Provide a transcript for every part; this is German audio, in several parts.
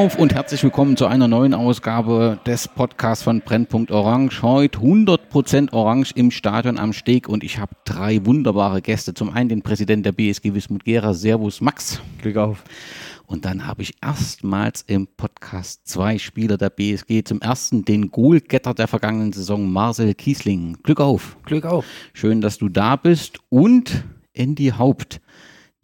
Glück auf und herzlich willkommen zu einer neuen Ausgabe des Podcasts von Brennpunkt Orange. Heute 100% Orange im Stadion am Steg und ich habe drei wunderbare Gäste. Zum einen den Präsidenten der BSG Wismut Gera, Servus Max. Glück auf. Und dann habe ich erstmals im Podcast zwei Spieler der BSG. Zum ersten den Goalgetter der vergangenen Saison, Marcel Kiesling. Glück auf. Glück auf. Schön, dass du da bist. Und Andy Haupt,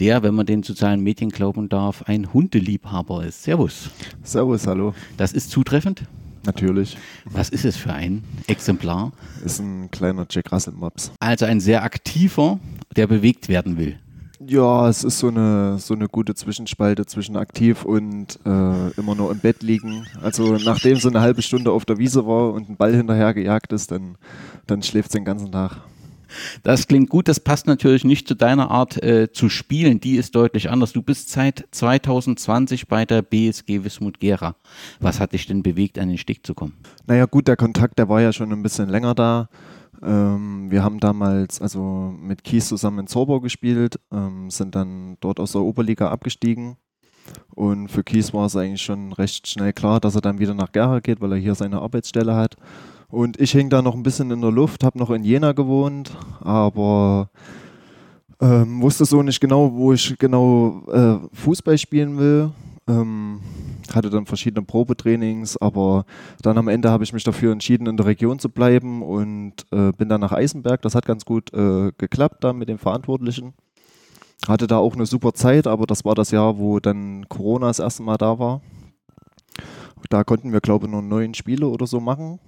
der, wenn man den sozialen Medien glauben darf, ein Hundeliebhaber ist. Servus. Servus, hallo. Das ist zutreffend? Natürlich. Was ist es für ein Exemplar? Ist ein kleiner Jack Russell Mops. Also ein sehr aktiver, der bewegt werden will. Ja, es ist so eine, so eine gute Zwischenspalte zwischen aktiv und äh, immer nur im Bett liegen. Also nachdem so eine halbe Stunde auf der Wiese war und ein Ball hinterher gejagt ist, dann, dann schläft es den ganzen Tag. Das klingt gut, das passt natürlich nicht zu deiner Art äh, zu spielen, die ist deutlich anders. Du bist seit 2020 bei der BSG Wismut Gera. Was hat dich denn bewegt, an den Steg zu kommen? Naja gut, der Kontakt, der war ja schon ein bisschen länger da. Ähm, wir haben damals also mit Kies zusammen in Zorbau gespielt, ähm, sind dann dort aus der Oberliga abgestiegen. Und für Kies war es eigentlich schon recht schnell klar, dass er dann wieder nach Gera geht, weil er hier seine Arbeitsstelle hat. Und ich hing da noch ein bisschen in der Luft, habe noch in Jena gewohnt, aber ähm, wusste so nicht genau, wo ich genau äh, Fußball spielen will. Ähm, hatte dann verschiedene Probetrainings, aber dann am Ende habe ich mich dafür entschieden, in der Region zu bleiben und äh, bin dann nach Eisenberg. Das hat ganz gut äh, geklappt da mit den Verantwortlichen. Hatte da auch eine super Zeit, aber das war das Jahr, wo dann Corona das erste Mal da war. Da konnten wir, glaube ich, nur neun Spiele oder so machen.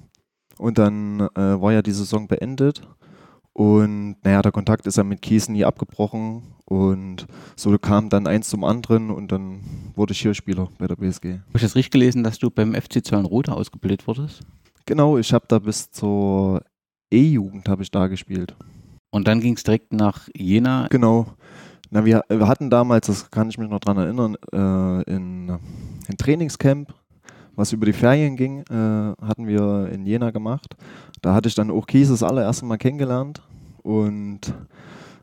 Und dann äh, war ja die Saison beendet. Und naja, der Kontakt ist ja mit Kies nie abgebrochen. Und so kam dann eins zum anderen und dann wurde ich hier Spieler bei der BSG. Habe ich das richtig gelesen, dass du beim FC Zöllenrode ausgebildet wurdest? Genau, ich habe da bis zur E-Jugend habe ich da gespielt. Und dann ging es direkt nach Jena? Genau. Na, wir, wir, hatten damals, das kann ich mich noch dran erinnern, äh, in, in Trainingscamp was über die Ferien ging, äh, hatten wir in Jena gemacht. Da hatte ich dann auch Kies das allererste Mal kennengelernt. Und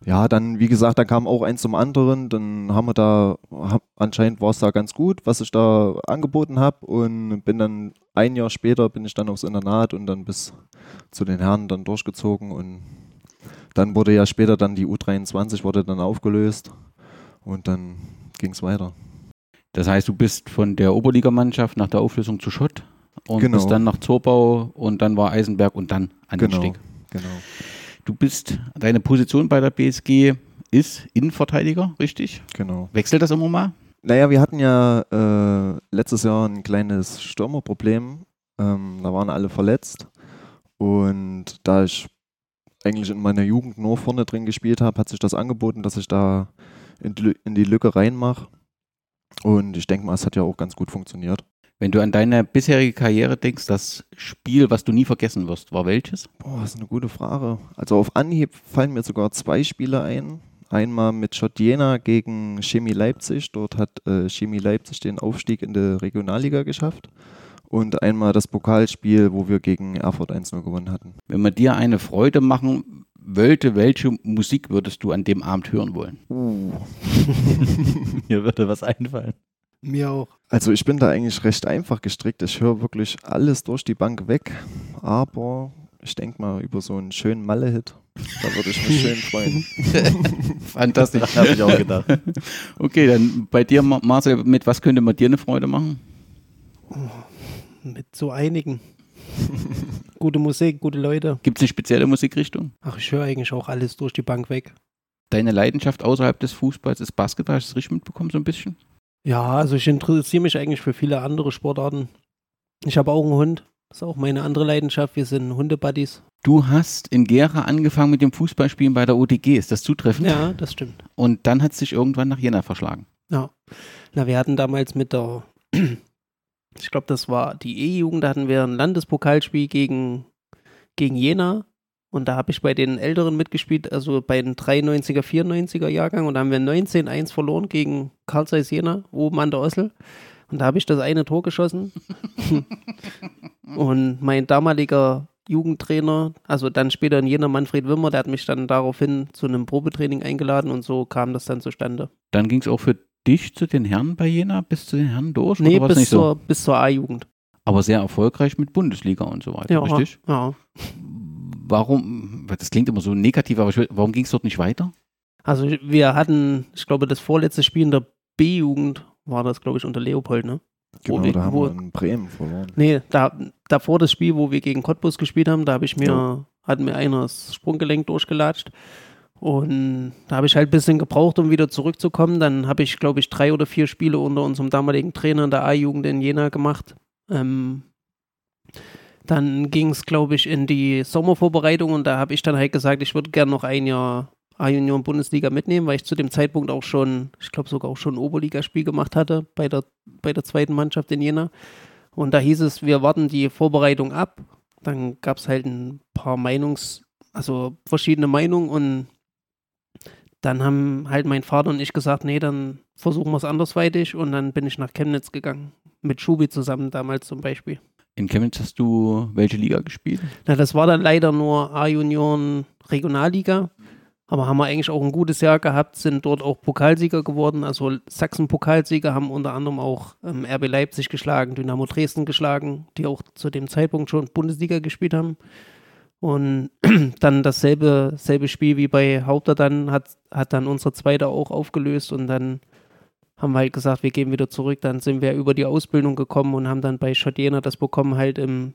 ja, dann, wie gesagt, da kam auch eins zum anderen. Dann haben wir da, hab, anscheinend war es da ganz gut, was ich da angeboten habe. Und bin dann ein Jahr später bin ich dann aufs Internat und dann bis zu den Herren dann durchgezogen. Und dann wurde ja später dann die U23 wurde dann aufgelöst. Und dann ging es weiter. Das heißt, du bist von der Oberligamannschaft nach der Auflösung zu Schott und genau. bist dann nach Zorbau und dann war Eisenberg und dann an genau. den Steg. Genau. Du bist, deine Position bei der BSG ist Innenverteidiger, richtig? Genau. Wechselt das immer mal? Naja, wir hatten ja äh, letztes Jahr ein kleines Stürmerproblem. Ähm, da waren alle verletzt. Und da ich eigentlich in meiner Jugend nur vorne drin gespielt habe, hat sich das angeboten, dass ich da in die, in die Lücke reinmache. Und ich denke mal, es hat ja auch ganz gut funktioniert. Wenn du an deine bisherige Karriere denkst, das Spiel, was du nie vergessen wirst, war welches? Boah, das ist eine gute Frage. Also auf Anhieb fallen mir sogar zwei Spiele ein. Einmal mit Schott Jena gegen Chemie Leipzig. Dort hat äh, Chemie Leipzig den Aufstieg in der Regionalliga geschafft. Und einmal das Pokalspiel, wo wir gegen Erfurt 1-0 gewonnen hatten. Wenn wir dir eine Freude machen wollte, welche Musik würdest du an dem Abend hören wollen? Uh. Mir würde was einfallen. Mir auch. Also ich bin da eigentlich recht einfach gestrickt. Ich höre wirklich alles durch die Bank weg. Aber ich denke mal über so einen schönen Malle-Hit. Da würde ich mich schön freuen. Fantastisch, habe ich auch gedacht. Okay, dann bei dir, Marcel, mit was könnte man dir eine Freude machen? Mit so einigen. Gute Musik, gute Leute. Gibt es eine spezielle Musikrichtung? Ach, ich höre eigentlich auch alles durch die Bank weg. Deine Leidenschaft außerhalb des Fußballs ist Basketball, hast du das richtig mitbekommen so ein bisschen? Ja, also ich interessiere mich eigentlich für viele andere Sportarten. Ich habe auch einen Hund. Das ist auch meine andere Leidenschaft. Wir sind Hundebuddies. Du hast in Gera angefangen mit dem Fußballspielen bei der OTG. Ist das zutreffend? Ja, das stimmt. Und dann hat es dich irgendwann nach Jena verschlagen. Ja. Na, wir hatten damals mit der ich glaube, das war die E-Jugend, da hatten wir ein Landespokalspiel gegen, gegen Jena. Und da habe ich bei den Älteren mitgespielt, also bei den 93er, 94er Jahrgang. Und da haben wir 19-1 verloren gegen Karl Zeiss Jena, oben an der Ossel. Und da habe ich das eine Tor geschossen. und mein damaliger Jugendtrainer, also dann später in Jena Manfred Wimmer, der hat mich dann daraufhin zu einem Probetraining eingeladen und so kam das dann zustande. Dann ging es auch für dich zu den Herren bei Jena, bis zu den Herren durch? Nee, bis nicht so? zur, bis zur A-Jugend. Aber sehr erfolgreich mit Bundesliga und so weiter, Ja, richtig? ja. Warum, das klingt immer so negativ, aber ich will, warum ging es dort nicht weiter? Also wir hatten, ich glaube, das vorletzte Spiel in der B-Jugend war das, glaube ich, unter Leopold, ne? Genau, wir- da haben wo- wir in Bremen verloren. Nee, da, davor das Spiel, wo wir gegen Cottbus gespielt haben, da habe ich mir, Ja. hat mir einer das Sprunggelenk durchgelatscht. Und da habe ich halt ein bisschen gebraucht, um wieder zurückzukommen. Dann habe ich, glaube ich, drei oder vier Spiele unter unserem damaligen Trainer in der A-Jugend in Jena gemacht. Ähm, dann ging es, glaube ich, in die Sommervorbereitung und da habe ich dann halt gesagt, ich würde gerne noch ein Jahr A-Junioren Bundesliga mitnehmen, weil ich zu dem Zeitpunkt auch schon, ich glaube sogar auch schon ein Oberligaspiel gemacht hatte bei der, bei der zweiten Mannschaft in Jena. Und da hieß es, wir warten die Vorbereitung ab. Dann gab es halt ein paar Meinungs-, also verschiedene Meinungen und dann haben halt mein Vater und ich gesagt, nee, dann versuchen wir es andersweitig und dann bin ich nach Chemnitz gegangen. Mit Schubi zusammen damals zum Beispiel. In Chemnitz hast du welche Liga gespielt? Na, das war dann leider nur A-Junioren Regionalliga. Aber haben wir eigentlich auch ein gutes Jahr gehabt, sind dort auch Pokalsieger geworden. Also Sachsen-Pokalsieger haben unter anderem auch ähm, RB Leipzig geschlagen, Dynamo Dresden geschlagen, die auch zu dem Zeitpunkt schon Bundesliga gespielt haben. Und dann dasselbe selbe Spiel wie bei Haupter dann hat, hat dann unsere zweite auch aufgelöst und dann haben wir halt gesagt, wir gehen wieder zurück. Dann sind wir über die Ausbildung gekommen und haben dann bei Schott Jena das bekommen, halt im,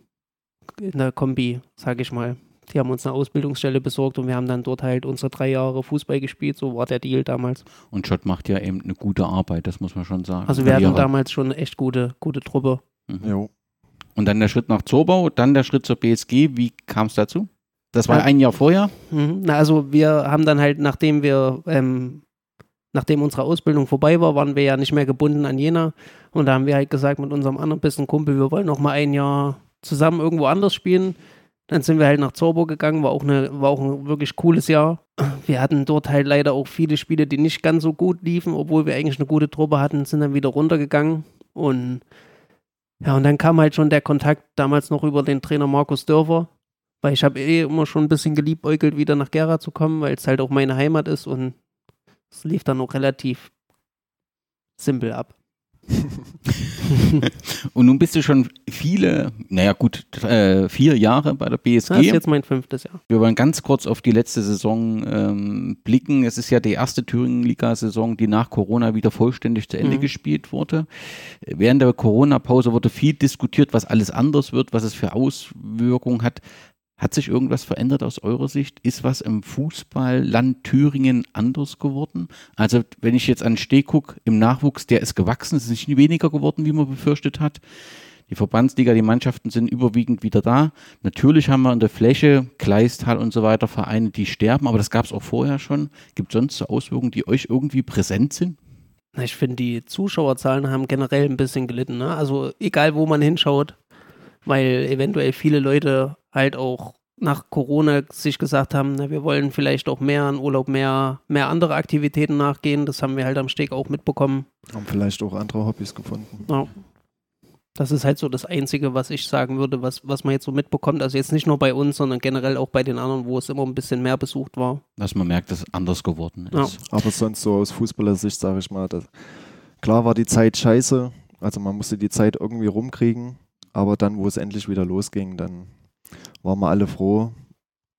in der Kombi, sag ich mal. Die haben uns eine Ausbildungsstelle besorgt und wir haben dann dort halt unsere drei Jahre Fußball gespielt. So war der Deal damals. Und Schott macht ja eben eine gute Arbeit, das muss man schon sagen. Also wir hatten damals schon eine echt gute, gute Truppe. Mhm. Jo. Und dann der Schritt nach Zorbau, dann der Schritt zur BSG. Wie kam es dazu? Das war Ja. ein Jahr vorher. Mhm. Na, also wir haben dann halt, nachdem wir, ähm, nachdem unsere Ausbildung vorbei war, waren wir ja nicht mehr gebunden an Jena. Und da haben wir halt gesagt mit unserem anderen besten Kumpel, wir wollen noch mal ein Jahr zusammen irgendwo anders spielen. Dann sind wir halt nach Zorbo gegangen, war auch, eine, war auch ein wirklich cooles Jahr. Wir hatten dort halt leider auch viele Spiele, die nicht ganz so gut liefen, obwohl wir eigentlich eine gute Truppe hatten, sind dann wieder runtergegangen. Und ja, und dann kam halt schon der Kontakt damals noch über den Trainer Markus Dörfer, weil ich habe eh immer schon ein bisschen geliebäugelt, wieder nach Gera zu kommen, weil es halt auch meine Heimat ist und es lief dann auch relativ simpel ab. Und nun bist du schon viele, naja gut, äh, vier Jahre bei der BSG. Das ist jetzt mein fünftes Jahr. Wir wollen ganz kurz auf die letzte Saison ähm, blicken. Es ist ja die erste Thüringen-Liga-Saison, die nach Corona wieder vollständig zu Ende Mhm. gespielt wurde. Während der Corona-Pause wurde viel diskutiert, was alles anders wird, was es für Auswirkungen hat. Hat sich irgendwas verändert aus eurer Sicht? Ist was im Fußballland Thüringen anders geworden? Also, wenn ich jetzt an Steh gucke, im Nachwuchs, der ist gewachsen, es ist nicht weniger geworden, wie man befürchtet hat. Die Verbandsliga, die Mannschaften sind überwiegend wieder da. Natürlich haben wir in der Fläche, Kleistal und so weiter, Vereine, die sterben, aber das gab es auch vorher schon. Gibt es sonst so Auswirkungen, die euch irgendwie präsent sind? Ich finde, die Zuschauerzahlen haben generell ein bisschen gelitten. Ne? Also egal, wo man hinschaut, weil eventuell viele Leute halt auch nach Corona sich gesagt haben, na, wir wollen vielleicht auch mehr an Urlaub, mehr, mehr andere Aktivitäten nachgehen. Das haben wir halt am Steg auch mitbekommen. Haben vielleicht auch andere Hobbys gefunden. Ja. Das ist halt so das Einzige, was ich sagen würde, was, was man jetzt so mitbekommt. Also jetzt nicht nur bei uns, sondern generell auch bei den anderen, wo es immer ein bisschen mehr besucht war. Dass man merkt, dass es anders geworden ist. Ja. Aber sonst so aus Fußballersicht sage ich mal, klar war die Zeit scheiße, also man musste die Zeit irgendwie rumkriegen, aber dann, wo es endlich wieder losging, dann waren wir alle froh,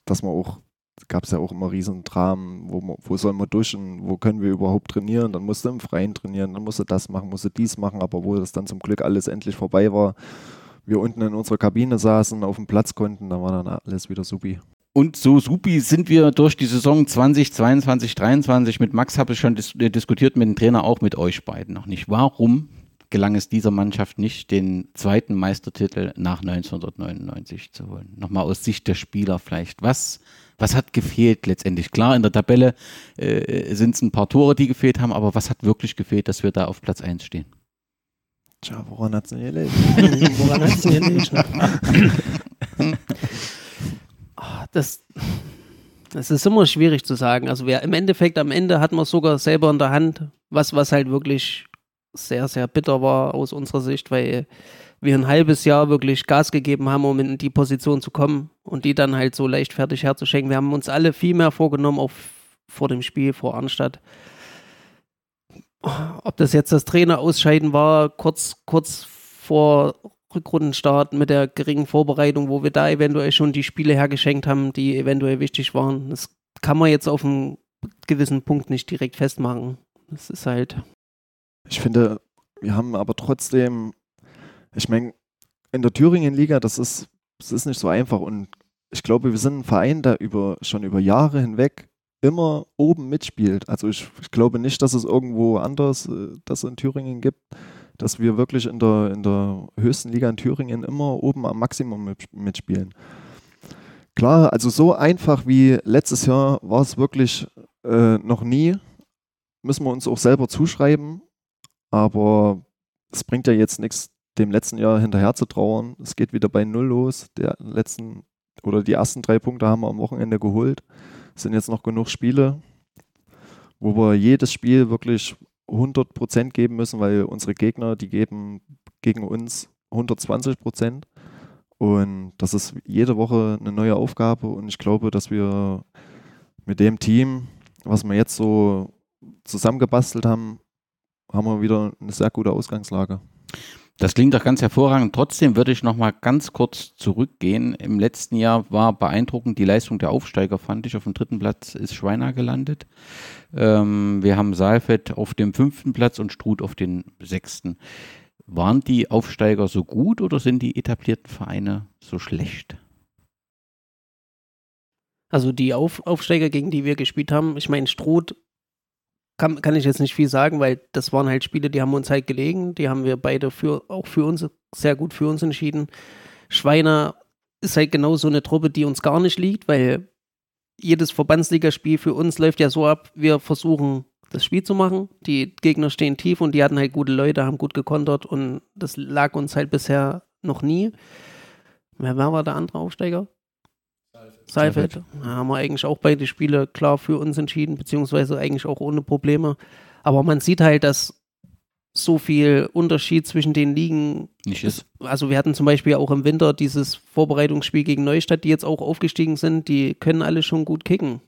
dass man auch, gab es ja auch immer riesen Dramen, wo, wo sollen wir duschen, wo können wir überhaupt trainieren, dann musste im Freien trainieren, dann musste das machen, musste dies machen, aber wo das dann zum Glück alles endlich vorbei war, wir unten in unserer Kabine saßen, auf dem Platz konnten, da war dann alles wieder supi. Und so supi sind wir durch die Saison 2022, 2023 mit Max habe ich schon dis diskutiert, mit dem Trainer auch mit euch beiden noch nicht. Warum gelang es dieser Mannschaft nicht, den zweiten Meistertitel nach 1999 zu holen? Nochmal aus Sicht der Spieler vielleicht. Was, was hat gefehlt letztendlich? Klar, in der Tabelle äh, sind es ein paar Tore, die gefehlt haben, aber was hat wirklich gefehlt, dass wir da auf Platz 1 stehen? Tja, woran hat es denn gelegen? Woran hat's denn gelegen? Ah, das, das ist immer schwierig zu sagen. Also wir, im Endeffekt, am Ende hat man es sogar selber in der Hand, was, was halt wirklich sehr, sehr bitter war aus unserer Sicht, weil wir ein halbes Jahr wirklich Gas gegeben haben, um in die Position zu kommen und die dann halt so leichtfertig herzuschenken. Wir haben uns alle viel mehr vorgenommen, auch vor dem Spiel vor Arnstadt. ob das jetzt das Trainerausscheiden war, kurz, kurz vor Rückrundenstart mit der geringen Vorbereitung, wo wir da eventuell schon die Spiele hergeschenkt haben, die eventuell wichtig waren. Das kann man jetzt auf einen gewissen Punkt nicht direkt festmachen. Das ist halt. Ich finde, wir haben aber trotzdem, ich meine, in der Thüringen-Liga, das ist, das ist nicht so einfach und ich glaube, wir sind ein Verein, der über, schon über Jahre hinweg immer oben mitspielt. Also ich, ich glaube nicht, dass es irgendwo anders äh, das in Thüringen gibt, dass wir wirklich in der, in der höchsten Liga in Thüringen immer oben am Maximum mit, mitspielen. Klar, also so einfach wie letztes Jahr war es wirklich äh, noch nie. Müssen wir uns auch selber zuschreiben. Aber es bringt ja jetzt nichts, dem letzten Jahr hinterher zu trauern. Es geht wieder bei Null los. Der letzten oder die ersten drei Punkte haben wir am Wochenende geholt. Es sind jetzt noch genug Spiele, wo wir jedes Spiel wirklich 100% geben müssen, weil unsere Gegner, die geben gegen uns 120% Und das ist jede Woche eine neue Aufgabe. Und ich glaube, dass wir mit dem Team, was wir jetzt so zusammengebastelt haben, haben wir wieder eine sehr gute Ausgangslage. Das klingt doch ganz hervorragend. Trotzdem würde ich noch mal ganz kurz zurückgehen. Im letzten Jahr war beeindruckend die Leistung der Aufsteiger, fand ich. Auf dem dritten Platz ist Schweiner gelandet. Ähm, wir haben Saalfeld auf dem fünften Platz und Struth auf den sechsten. Waren die Aufsteiger so gut oder sind die etablierten Vereine so schlecht? Also die Auf Aufsteiger, gegen die wir gespielt haben, ich meine, Struth kann, kann ich jetzt nicht viel sagen, weil das waren halt Spiele, die haben uns halt gelegen. Die haben wir beide für, auch für uns, sehr gut für uns entschieden. Schweiner ist halt genau so eine Truppe, die uns gar nicht liegt, weil jedes Verbandsligaspiel für uns läuft ja so ab, wir versuchen das Spiel zu machen. Die Gegner stehen tief und die hatten halt gute Leute, haben gut gekontert und das lag uns halt bisher noch nie. Wer war der andere Aufsteiger? Seifeld. Da haben wir eigentlich auch beide Spiele klar für uns entschieden, beziehungsweise eigentlich auch ohne Probleme. Aber man sieht halt, dass so viel Unterschied zwischen den Ligen nicht ist. Also wir hatten zum Beispiel auch im Winter dieses Vorbereitungsspiel gegen Neustadt, die jetzt auch aufgestiegen sind, die können alle schon gut kicken.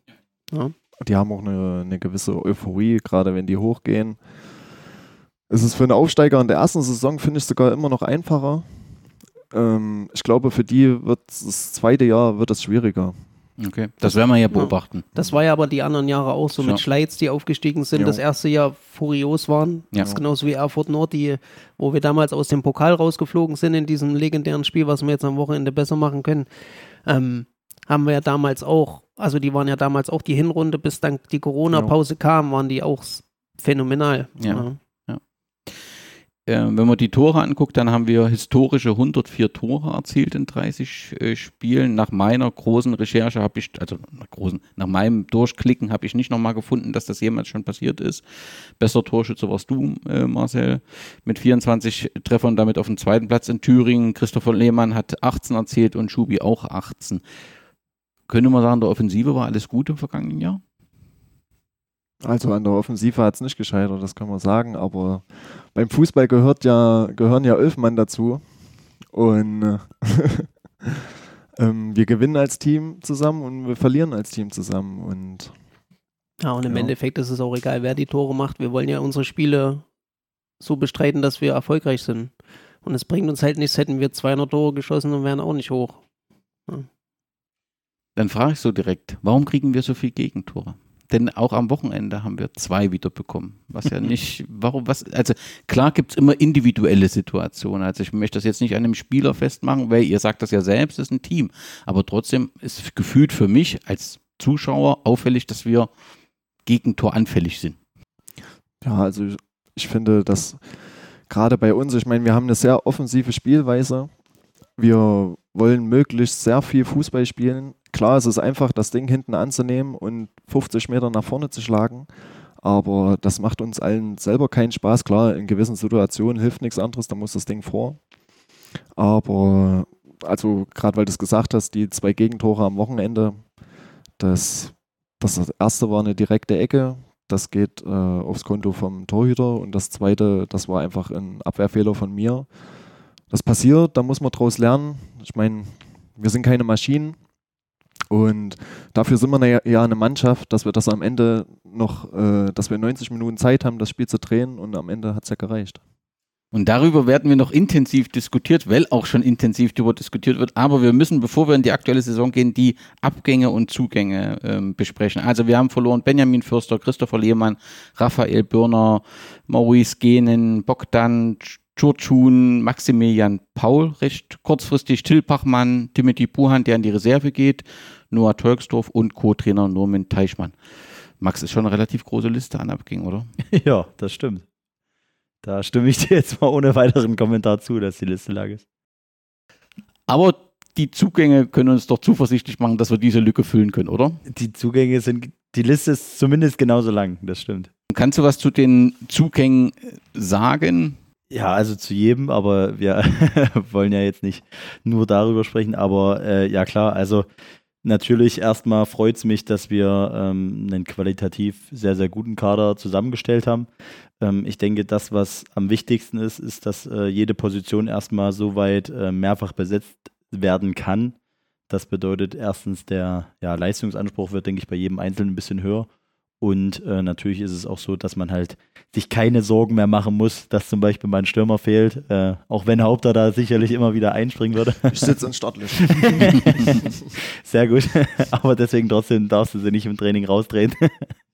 Ja. Die haben auch eine, eine gewisse Euphorie, gerade wenn die hochgehen. Es ist für einen Aufsteiger in der ersten Saison, finde ich, sogar immer noch einfacher, ähm, ich glaube, für die wird das zweite Jahr wird es schwieriger. Okay, das werden wir ja beobachten. Das war ja aber die anderen Jahre auch so ja. mit Schleiz, die aufgestiegen sind, jo. das erste Jahr furios waren. Ja. Das ist genauso wie Erfurt Nord, die, wo wir damals aus dem Pokal rausgeflogen sind in diesem legendären Spiel, was wir jetzt am Wochenende besser machen können. Ähm, haben wir ja damals auch, also die waren ja damals auch die Hinrunde, bis dann die Corona-Pause kam, waren die auch phänomenal. Ja. Ja äh, wenn man die Tore anguckt, dann haben wir historische 104 Tore erzielt in 30 äh, Spielen. Nach meiner großen Recherche habe ich, also nach, großen, nach meinem Durchklicken habe ich nicht nochmal gefunden, dass das jemals schon passiert ist. Besser Torschütze warst du, äh, Marcel, mit 24 Treffern damit auf dem zweiten Platz in Thüringen. Christopher Lehmann hat 18 erzielt und Schubi auch 18. Könnte man sagen, der Offensive war alles gut im vergangenen Jahr? Also an der Offensive hat es nicht gescheitert, das kann man sagen, aber beim Fußball gehört ja, gehören ja elf Mann dazu. Und äh, ähm, wir gewinnen als Team zusammen und wir verlieren als Team zusammen. Und, ja, und im ja. Endeffekt ist es auch egal, wer die Tore macht. Wir wollen ja unsere Spiele so bestreiten, dass wir erfolgreich sind. Und es bringt uns halt nichts, hätten wir 200 Tore geschossen und wären auch nicht hoch. Ja. Dann frage ich so direkt, warum kriegen wir so viel Gegentore? Denn auch am Wochenende haben wir zwei wieder bekommen. Was ja nicht, warum, was, also klar gibt es immer individuelle Situationen. Also ich möchte das jetzt nicht an einem Spieler festmachen, weil ihr sagt das ja selbst, es ist ein Team. Aber trotzdem ist gefühlt für mich als Zuschauer auffällig, dass wir Gegentor anfällig sind. Ja, also ich, ich finde, dass gerade bei uns, ich meine, wir haben eine sehr offensive Spielweise. Wir wollen möglichst sehr viel Fußball spielen klar, es ist einfach, das Ding hinten anzunehmen und 50 Meter nach vorne zu schlagen. Aber das macht uns allen selber keinen Spaß. Klar, in gewissen Situationen hilft nichts anderes, da muss das Ding vor. Aber, also gerade weil du es gesagt hast, die zwei Gegentore am Wochenende, das, das erste war eine direkte Ecke, das geht äh, aufs Konto vom Torhüter und das zweite, das war einfach ein Abwehrfehler von mir. Das passiert, da muss man draus lernen. Ich meine, wir sind keine Maschinen Und dafür sind wir ja, eine Mannschaft, dass wir das am Ende noch, äh, dass wir 90 Minuten Zeit haben, das Spiel zu drehen und am Ende hat es ja gereicht. Und darüber werden wir noch intensiv diskutiert, weil auch schon intensiv darüber diskutiert wird. Aber wir müssen, bevor wir in die aktuelle Saison gehen, die Abgänge und Zugänge ähm, besprechen. Also wir haben verloren Benjamin Fürster, Christopher Lehmann, Raphael Birner, Maurice Genen, Bogdan Churchun, Maximilian Paul recht kurzfristig, Till Pachmann, Timothy Buhan, der in die Reserve geht, Noah Tolksdorf und Co-Trainer Norman Teichmann. Max ist schon eine relativ große Liste an Abgängen, oder? Ja, das stimmt. Da stimme ich dir jetzt mal ohne weiteren Kommentar zu, dass die Liste lag ist. Aber die Zugänge können uns doch zuversichtlich machen, dass wir diese Lücke füllen können, oder? Die Zugänge sind, die Liste ist zumindest genauso lang, das stimmt. Kannst du was zu den Zugängen sagen? Ja, also zu jedem, aber wir wollen ja jetzt nicht nur darüber sprechen, aber äh, ja klar, also Natürlich erstmal freut es mich, dass wir ähm, einen qualitativ sehr, sehr guten Kader zusammengestellt haben. Ähm, ich denke, das, was am wichtigsten ist, ist, dass äh, jede Position erstmal so weit äh, mehrfach besetzt werden kann. Das bedeutet erstens, der ja, Leistungsanspruch wird, denke ich, bei jedem Einzelnen ein bisschen höher. Und äh, natürlich ist es auch so, dass man halt sich keine Sorgen mehr machen muss, dass zum Beispiel mein Stürmer fehlt, äh, auch wenn Haupter da sicherlich immer wieder einspringen würde. Ich sitze in Startlöch. Sehr gut, aber deswegen trotzdem darfst du sie nicht im Training rausdrehen.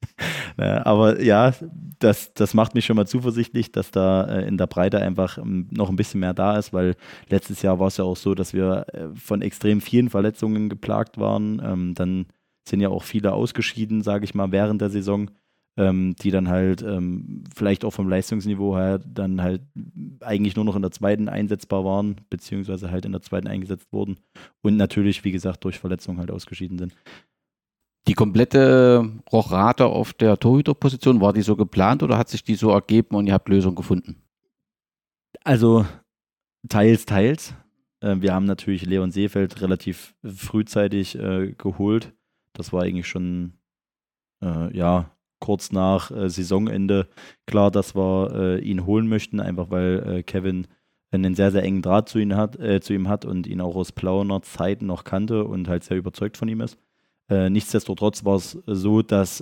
aber ja, das, das macht mich schon mal zuversichtlich, dass da äh, in der Breite einfach ähm, noch ein bisschen mehr da ist, weil letztes Jahr war es ja auch so, dass wir äh, von extrem vielen Verletzungen geplagt waren. Ähm, dann sind ja auch viele ausgeschieden, sage ich mal, während der Saison, ähm, die dann halt ähm, vielleicht auch vom Leistungsniveau her dann halt eigentlich nur noch in der zweiten einsetzbar waren, beziehungsweise halt in der zweiten eingesetzt wurden und natürlich, wie gesagt, durch Verletzungen halt ausgeschieden sind. Die komplette Rochrate auf der Torhüterposition, war die so geplant oder hat sich die so ergeben und ihr habt Lösungen gefunden? Also teils, teils. Äh, wir haben natürlich Leon Seefeld relativ frühzeitig äh, geholt das war eigentlich schon, äh, ja, kurz nach äh, Saisonende klar, dass wir äh, ihn holen möchten, einfach weil äh, Kevin einen sehr, sehr engen Draht zu, ihm hat, äh, zu ihm hat und ihn auch aus Plauner Zeiten noch kannte und halt sehr überzeugt von ihm ist. Nichtsdestotrotz war es so, dass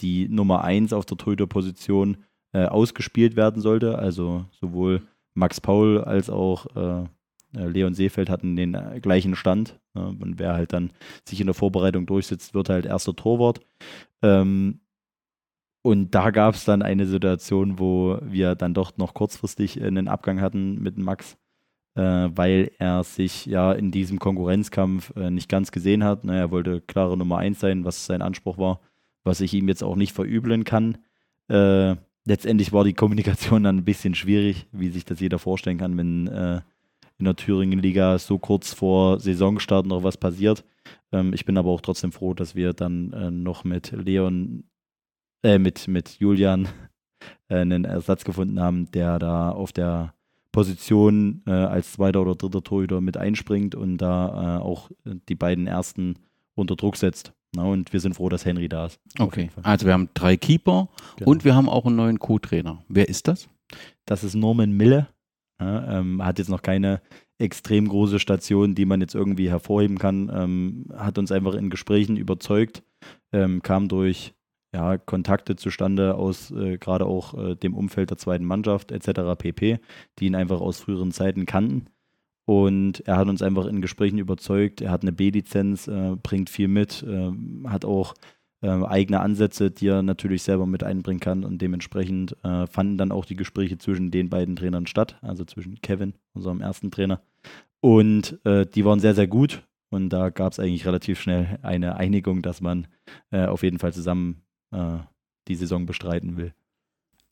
die Nummer 1 auf der Torhüterposition ausgespielt werden sollte. Also sowohl Max Paul als auch äh, Leon Seefeld hatten den äh, gleichen Stand. und wer halt dann sich in der Vorbereitung durchsetzt, wird halt erster Torwart. Ähm, und da gab es dann eine Situation, wo wir dann doch noch kurzfristig einen Abgang hatten mit Max, äh, weil er sich ja in diesem Konkurrenzkampf äh, nicht ganz gesehen hat. Na, er wollte klare Nummer 1 sein, was sein Anspruch war, was ich ihm jetzt auch nicht verübeln kann. Äh, letztendlich war die Kommunikation dann ein bisschen schwierig, wie sich das jeder vorstellen kann, wenn äh, in der Thüringen-Liga so kurz vor Saisonstart noch was passiert. Ähm, ich bin aber auch trotzdem froh, dass wir dann äh, noch mit Leon, äh, mit, mit Julian äh, einen Ersatz gefunden haben, der da auf der Position äh, als zweiter oder dritter Torhüter mit einspringt und da äh, auch die beiden ersten unter Druck setzt. Na, und wir sind froh, dass Henry da ist. Okay, also wir haben drei Keeper genau. und wir haben auch einen neuen Co-Trainer. Wer ist das? Das ist Norman Mille. Ja, ähm, hat jetzt noch keine extrem große Station, die man jetzt irgendwie hervorheben kann. Ähm, hat uns einfach in Gesprächen überzeugt, ähm, kam durch ja, Kontakte zustande aus äh, gerade auch äh, dem Umfeld der zweiten Mannschaft etc. pp, die ihn einfach aus früheren Zeiten kannten. Und er hat uns einfach in Gesprächen überzeugt. Er hat eine B-Lizenz, äh, bringt viel mit, äh, hat auch äh, eigene Ansätze, die er natürlich selber mit einbringen kann und dementsprechend äh, fanden dann auch die Gespräche zwischen den beiden Trainern statt, also zwischen Kevin, unserem ersten Trainer, und äh, die waren sehr, sehr gut und da gab es eigentlich relativ schnell eine Einigung, dass man äh, auf jeden Fall zusammen äh, die Saison bestreiten will.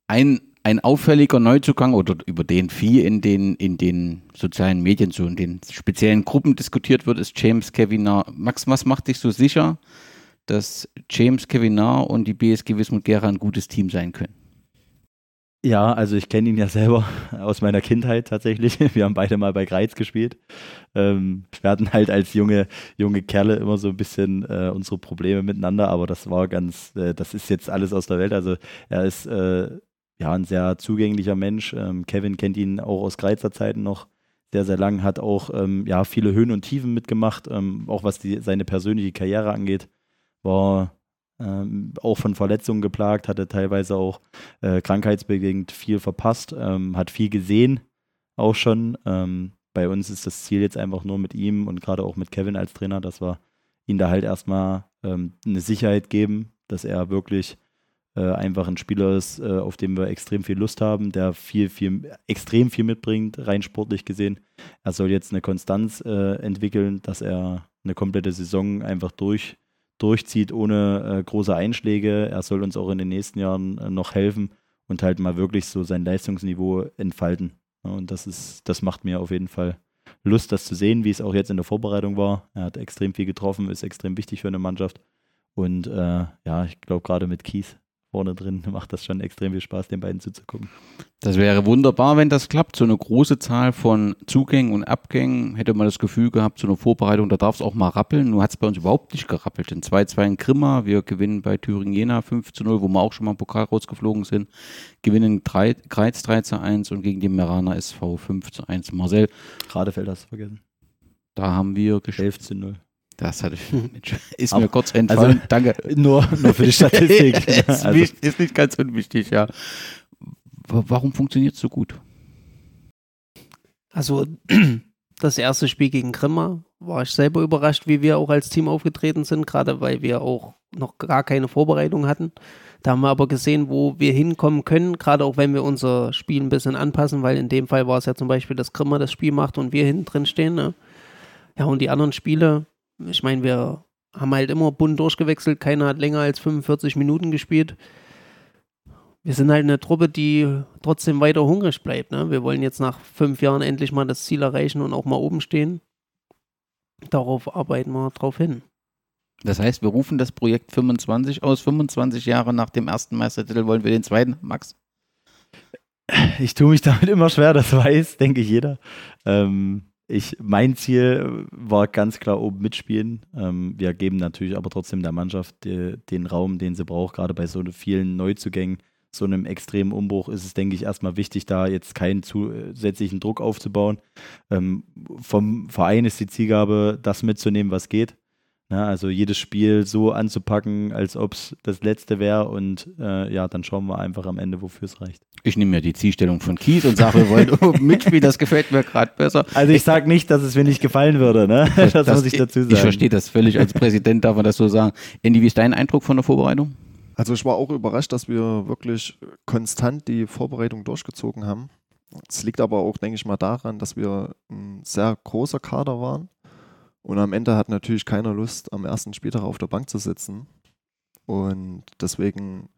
Ein, ein auffälliger Neuzugang oder über den viel in den, in den sozialen Medien, so in den speziellen Gruppen diskutiert wird, ist James Kevin. Max, was macht dich so sicher, dass James Kevinar und die BSG Wismut Gera ein gutes Team sein können. Ja, also ich kenne ihn ja selber aus meiner Kindheit tatsächlich. Wir haben beide mal bei Greiz gespielt. Ähm, wir hatten halt als junge, junge Kerle immer so ein bisschen äh, unsere Probleme miteinander, aber das war ganz, äh, das ist jetzt alles aus der Welt. Also er ist äh, ja ein sehr zugänglicher Mensch. Ähm, Kevin kennt ihn auch aus Greizer Zeiten noch sehr, sehr lang, hat auch ähm, ja, viele Höhen und Tiefen mitgemacht, ähm, auch was die, seine persönliche Karriere angeht. War ähm, auch von Verletzungen geplagt, hatte teilweise auch äh, krankheitsbedingt viel verpasst, ähm, hat viel gesehen, auch schon. Ähm, bei uns ist das Ziel jetzt einfach nur mit ihm und gerade auch mit Kevin als Trainer, dass wir ihn da halt erstmal ähm, eine Sicherheit geben, dass er wirklich äh, einfach ein Spieler ist, äh, auf den wir extrem viel Lust haben, der viel, viel, extrem viel mitbringt, rein sportlich gesehen. Er soll jetzt eine Konstanz äh, entwickeln, dass er eine komplette Saison einfach durch, durchzieht ohne äh, große Einschläge. Er soll uns auch in den nächsten Jahren äh, noch helfen und halt mal wirklich so sein Leistungsniveau entfalten. Ja, und das ist, das macht mir auf jeden Fall Lust, das zu sehen, wie es auch jetzt in der Vorbereitung war. Er hat extrem viel getroffen, ist extrem wichtig für eine Mannschaft. Und äh, ja, ich glaube, gerade mit Kies vorne drin macht das schon extrem viel Spaß, den beiden zuzugucken. Das wäre wunderbar, wenn das klappt. So eine große Zahl von Zugängen und Abgängen hätte man das Gefühl gehabt, so eine Vorbereitung, da darf es auch mal rappeln. Nur hat es bei uns überhaupt nicht gerappelt. In 2-2 in Grimma, wir gewinnen bei Thüringen Jena 5 0, wo wir auch schon mal im Pokal rausgeflogen sind. Gewinnen Kreiz 3 1 und gegen die Meraner SV 5 1. Marcel. Radefeld hast du vergessen. Da haben wir gespielt. 11 zu 0. Das hatte ich, ist mir kurz entfallen. Also, Danke. Nur, nur für die Statistik. ist, also. nicht, ist nicht ganz unwichtig, ja. Warum funktioniert es so gut? Also, das erste Spiel gegen Grimma war ich selber überrascht, wie wir auch als Team aufgetreten sind, gerade weil wir auch noch gar keine Vorbereitung hatten. Da haben wir aber gesehen, wo wir hinkommen können, gerade auch wenn wir unser Spiel ein bisschen anpassen, weil in dem Fall war es ja zum Beispiel, dass Grimma das Spiel macht und wir hinten drin stehen. Ne? Ja, und die anderen Spiele, ich meine, wir haben halt immer bunt durchgewechselt, keiner hat länger als 45 Minuten gespielt. Wir sind halt eine Truppe, die trotzdem weiter hungrig bleibt. Ne? Wir wollen jetzt nach fünf Jahren endlich mal das Ziel erreichen und auch mal oben stehen. Darauf arbeiten wir drauf hin. Das heißt, wir rufen das Projekt 25 aus. 25 Jahre nach dem ersten Meistertitel wollen wir den zweiten, Max? Ich tue mich damit immer schwer, das weiß, denke ich jeder. Ähm, ich, mein Ziel war ganz klar oben mitspielen. Ähm, wir geben natürlich aber trotzdem der Mannschaft die, den Raum, den sie braucht. Gerade bei so vielen Neuzugängen, so einem extremen Umbruch ist es, denke ich, erstmal wichtig, da jetzt keinen zusätzlichen Druck aufzubauen. Ähm, vom Verein ist die Zielgabe, das mitzunehmen, was geht. Ja, also jedes Spiel so anzupacken, als ob es das letzte wäre und äh, ja, dann schauen wir einfach am Ende, wofür es reicht. Ich nehme mir die Zielstellung von Kies und sage, wir wollen mitspielen, das gefällt mir gerade besser. Also ich sage nicht, dass es mir nicht gefallen würde, ne? Das, das, das muss ich dazu sagen. Ich verstehe das völlig, als Präsident darf man das so sagen. Andy, wie ist dein Eindruck von der Vorbereitung? Also ich war auch überrascht, dass wir wirklich konstant die Vorbereitung durchgezogen haben. Es liegt aber auch, denke ich mal, daran, dass wir ein sehr großer Kader waren und am Ende hat natürlich keiner Lust, am ersten Spieltag auf der Bank zu sitzen. Und deswegen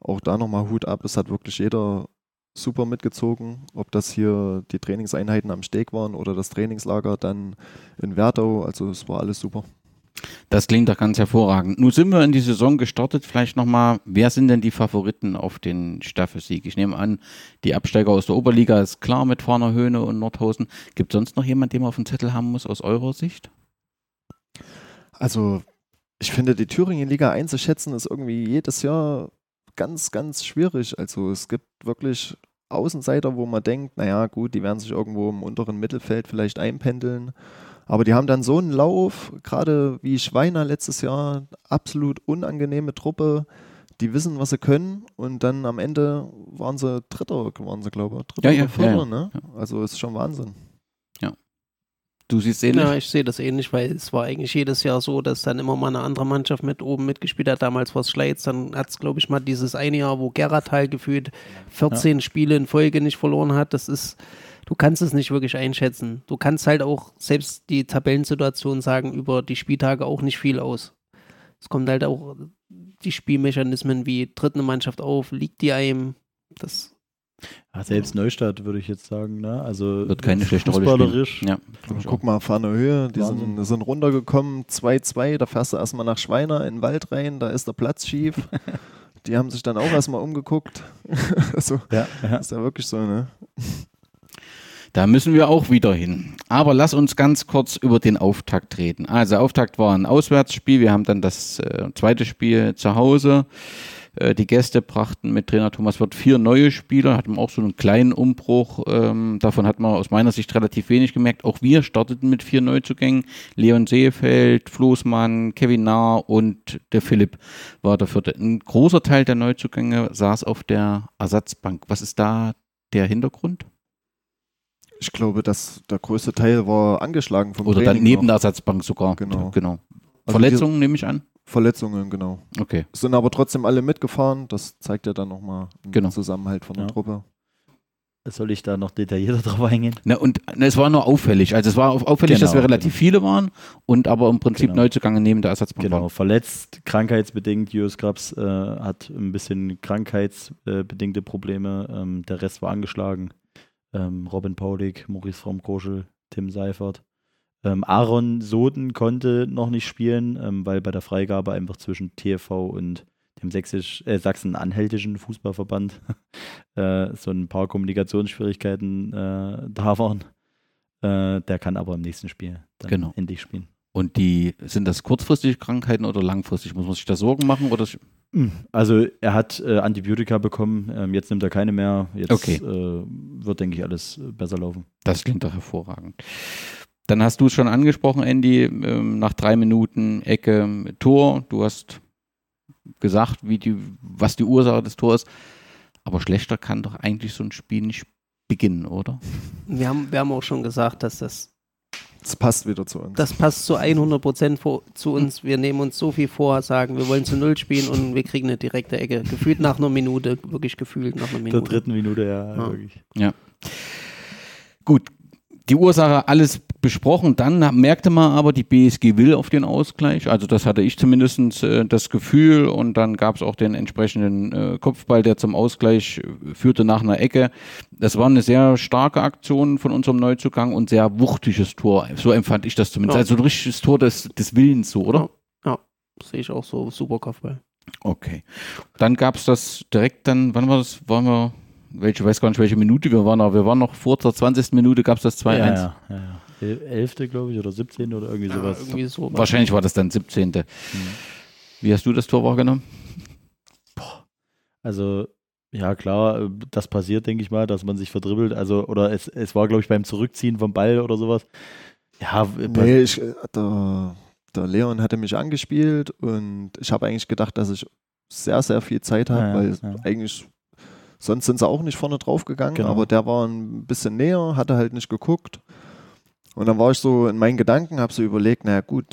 auch da nochmal Hut ab. Es hat wirklich jeder super mitgezogen. Ob das hier die Trainingseinheiten am Steg waren oder das Trainingslager dann in Werdau. Also es war alles super. Das klingt doch ganz hervorragend. Nun sind wir in die Saison gestartet. Vielleicht nochmal, wer sind denn die Favoriten auf den Staffelsieg? Ich nehme an, die Absteiger aus der Oberliga ist klar mit Farner Höhne und Nordhausen. Gibt es sonst noch jemanden, den man auf dem Zettel haben muss aus eurer Sicht? Also, ich finde, die Thüringen-Liga einzuschätzen ist irgendwie jedes Jahr ganz, ganz schwierig. Also, es gibt wirklich Außenseiter, wo man denkt, naja, gut, die werden sich irgendwo im unteren Mittelfeld vielleicht einpendeln. Aber die haben dann so einen Lauf, gerade wie Schweiner letztes Jahr, absolut unangenehme Truppe. Die wissen, was sie können und dann am Ende waren sie Dritter, waren sie, glaube ich. Dritter ja, ja, oder Vierter, ja, ne? Also ist schon Wahnsinn. Du siehst ähnlich? Ja, ich sehe das ähnlich, weil es war eigentlich jedes Jahr so, dass dann immer mal eine andere Mannschaft mit oben mitgespielt hat. Damals war es Schleiz, dann hat es, glaube ich, mal dieses eine Jahr, wo Geratal gefühlt 14 ja. Spiele in Folge nicht verloren hat. Das ist, du kannst es nicht wirklich einschätzen. Du kannst halt auch selbst die Tabellensituation sagen über die Spieltage auch nicht viel aus. Es kommt halt auch die Spielmechanismen wie tritt eine Mannschaft auf, liegt die einem. Das ja, selbst Neustadt würde ich jetzt sagen, ne? Also wird keine schlechte Rolle spielen. Ja, guck mal, Fahne Höhe, die sind, sind, runtergekommen, 2-2, da fährst du erstmal nach Schweiner in den Wald rein, da ist der Platz schief. die haben sich dann auch erstmal umgeguckt. also, ja, ja. ist ja wirklich so, ne? Da müssen wir auch wieder hin. Aber lass uns ganz kurz über den Auftakt reden. Also Auftakt war ein Auswärtsspiel, wir haben dann das äh, zweite Spiel zu Hause. Äh, die Gäste brachten mit Trainer Thomas Wirth vier neue Spieler, hatten auch so einen kleinen Umbruch. Ähm, davon hat man aus meiner Sicht relativ wenig gemerkt. Auch wir starteten mit vier Neuzugängen. Leon Seefeld, Floßmann, Kevin Nahr und der Philipp war der vierte. Ein großer Teil der Neuzugänge saß auf der Ersatzbank. Was ist da der Hintergrund? Ich glaube, dass der größte Teil war angeschlagen vom Oder Training dann neben noch. der Ersatzbank sogar. Genau. genau. Also Verletzungen nehme ich an. Verletzungen, genau. Okay. Sind aber trotzdem alle mitgefahren. Das zeigt ja dann nochmal den Genau. Zusammenhalt von der Ja. Truppe. Soll ich da noch detaillierter drauf eingehen? Na, und na, es war nur auffällig. Also es war auf- auffällig, dass wir Genau, relativ viele waren und aber im Prinzip Genau. Neuzugänge neben der Ersatzbank Genau, waren. verletzt, krankheitsbedingt. Jus Krabs äh, hat ein bisschen krankheitsbedingte Probleme. Ähm, der Rest war angeschlagen. Ähm, Robin Paulik, Maurice Fromm-Koschel, Tim Seifert. Ähm, Aaron Soden konnte noch nicht spielen, ähm, weil bei der Freigabe einfach zwischen TFV und dem Sächsisch, äh, Sachsen-Anhältischen Fußballverband äh, so ein paar Kommunikationsschwierigkeiten äh, da waren. Äh, der kann aber im nächsten Spiel dann Genau. endlich spielen. Und die, sind das kurzfristige Krankheiten oder langfristig? Muss man sich da Sorgen machen? Oder Also er hat äh, Antibiotika bekommen, ähm, jetzt nimmt er keine mehr. Jetzt Okay. äh, wird, denke ich, alles besser laufen. das klingt doch hervorragend. Dann hast du es schon angesprochen, Andy, ähm, nach drei Minuten Ecke Tor. Du hast gesagt, wie die, was die Ursache des Tors ist. Aber schlechter kann doch eigentlich so ein Spiel nicht beginnen, oder? Wir haben, wir haben auch schon gesagt, dass das, Das passt wieder zu uns. das passt zu 100 Prozent zu uns. Wir nehmen uns so viel vor, sagen, wir wollen zu Null spielen und wir kriegen eine direkte Ecke. Gefühlt nach einer Minute, wirklich gefühlt nach einer Der Minute. dritten Minute, ja, Ja. wirklich. Gut, die Ursache alles besprochen. Dann merkte man aber, die BSG will auf den Ausgleich. Also das hatte ich zumindest äh, das Gefühl. Und dann gab es auch den entsprechenden äh, Kopfball, der zum Ausgleich äh, führte nach einer Ecke. Das war eine sehr starke Aktion von unserem Neuzugang und sehr wuchtiges Tor. So empfand ich das zumindest. Ja. Also ein richtiges Tor des, des Willens so, oder? Sehe ich auch so, super Kopfball. Okay. Dann gab es das direkt dann, wann war das? Waren wir, welche, ich weiß gar nicht, welche Minute wir waren, aber wir waren noch vor der 20. Minute, gab es das 2-1. Ja, ja, ja, ja. El- Elfte, glaube ich, oder 17. oder irgendwie sowas. irgendwie so. Wahrscheinlich war das dann 17. Mhm. Wie hast du das Tor wahrgenommen? Also, ja, klar, das passiert, denke ich mal, dass man sich verdribbelt. Also, oder es, es war, glaube ich, beim Zurückziehen vom Ball oder sowas. Ja, Nee, ich, äh, der, der Leon hatte mich angespielt und ich habe eigentlich gedacht, dass ich sehr, sehr viel Zeit habe, Ja, ja, weil ja. eigentlich sonst sind sie auch nicht vorne drauf gegangen, Genau. aber der war ein bisschen näher, hatte halt nicht geguckt. Und dann war ich so in meinen Gedanken, habe so überlegt, naja gut,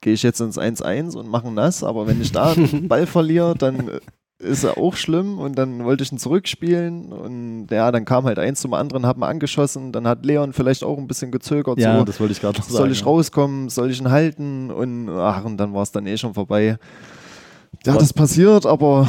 gehe ich jetzt ins 1-1 und mache nass, aber wenn ich da einen Ball verliere, dann äh, ist er auch schlimm und dann wollte ich ihn zurückspielen und ja, dann kam halt eins zum anderen, hat man angeschossen, dann hat Leon vielleicht auch ein bisschen gezögert, ja, so, das wollte ich gerade noch sagen. soll ich ja. rauskommen, soll ich ihn halten und ach, und dann war es dann eh schon vorbei. Ja, Aber- das passiert, aber